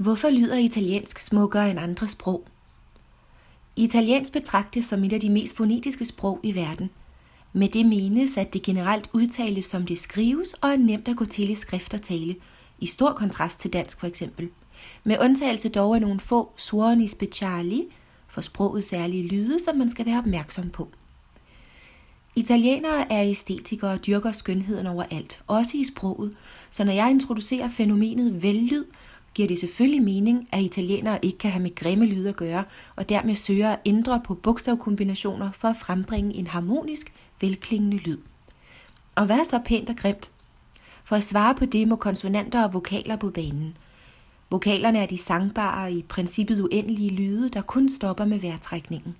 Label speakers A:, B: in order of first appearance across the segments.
A: Hvorfor lyder italiensk smukkere end andre sprog? Italiensk betragtes som et af de mest fonetiske sprog i verden. Med det menes, at det generelt udtales som det skrives og er nemt at gå til i skrift og tale, i stor kontrast til dansk for eksempel. Med undtagelse dog af nogle få suoni speciali, for sprogets særlige lyde, som man skal være opmærksom på. Italienere er æstetikere og dyrker skønheden overalt, også i sproget, så når jeg introducerer fænomenet vellyd, giver det selvfølgelig mening, at italienere ikke kan have med grimme lyde at gøre, og dermed søger at ændre på bogstavkombinationer for at frembringe en harmonisk, velklingende lyd. Og hvad er så pænt og grimt? For at svare på det må konsonanter og vokaler på banen. Vokalerne er de sangbare i princippet uendelige lyde, der kun stopper med vejrtrækningen.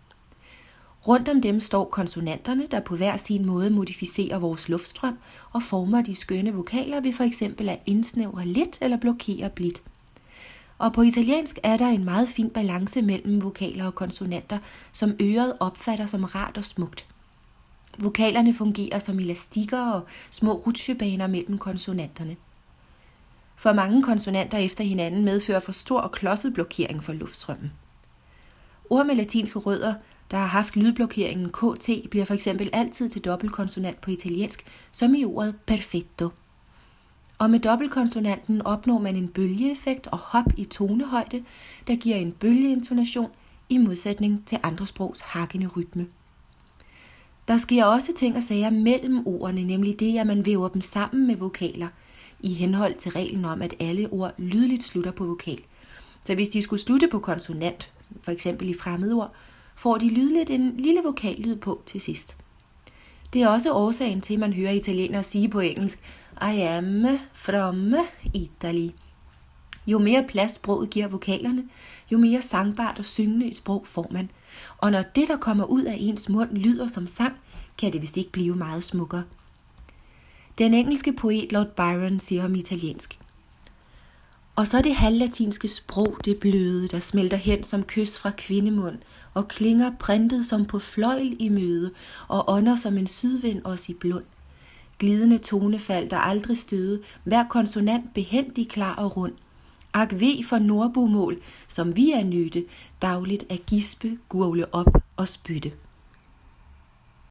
A: Rundt om dem står konsonanterne, der på hver sin måde modificerer vores luftstrøm og former de skønne vokaler ved for eksempel at indsnævre lidt eller blokere blidt. Og på italiensk er der en meget fin balance mellem vokaler og konsonanter, som øret opfatter som rart og smukt. Vokalerne fungerer som elastikker og små rutsjebaner mellem konsonanterne. For mange konsonanter efter hinanden medfører for stor og klodset blokering for luftstrømmen. Ord med latinske rødder, der har haft lydblokeringen KT, bliver for eksempel altid til dobbeltkonsonant på italiensk, som i ordet perfetto. Og med dobbeltkonsonanten opnår man en bølgeeffekt og hop i tonehøjde, der giver en bølgeintonation i modsætning til andre sprogs hakkende rytme. Der sker også ting og sager mellem ordene, nemlig det, at man væver dem sammen med vokaler, i henhold til reglen om, at alle ord lydligt slutter på vokal. Så hvis de skulle slutte på konsonant, for eksempel i fremmedord, får de lydligt en lille vokallyd på til sidst. Det er også årsagen til, at man hører italienere sige på engelsk, I am from Italy. Jo mere plads sproget giver vokalerne, jo mere sangbart og syngende et sprog får man. Og når det, der kommer ud af ens mund, lyder som sang, kan det vist ikke blive meget smukkere. Den engelske poet Lord Byron siger om italiensk. Og så det halvlatinske sprog, det bløde, der smelter hen som kys fra kvindemund, og klinger printet som på fløjl i møde, og ånder som en sydvind os i blund. Glidende tonefald, der aldrig støde, hver konsonant behendig klar og rund. Ak ved for nordbomål, som vi er nytte, dagligt at gispe, gurle op og spytte.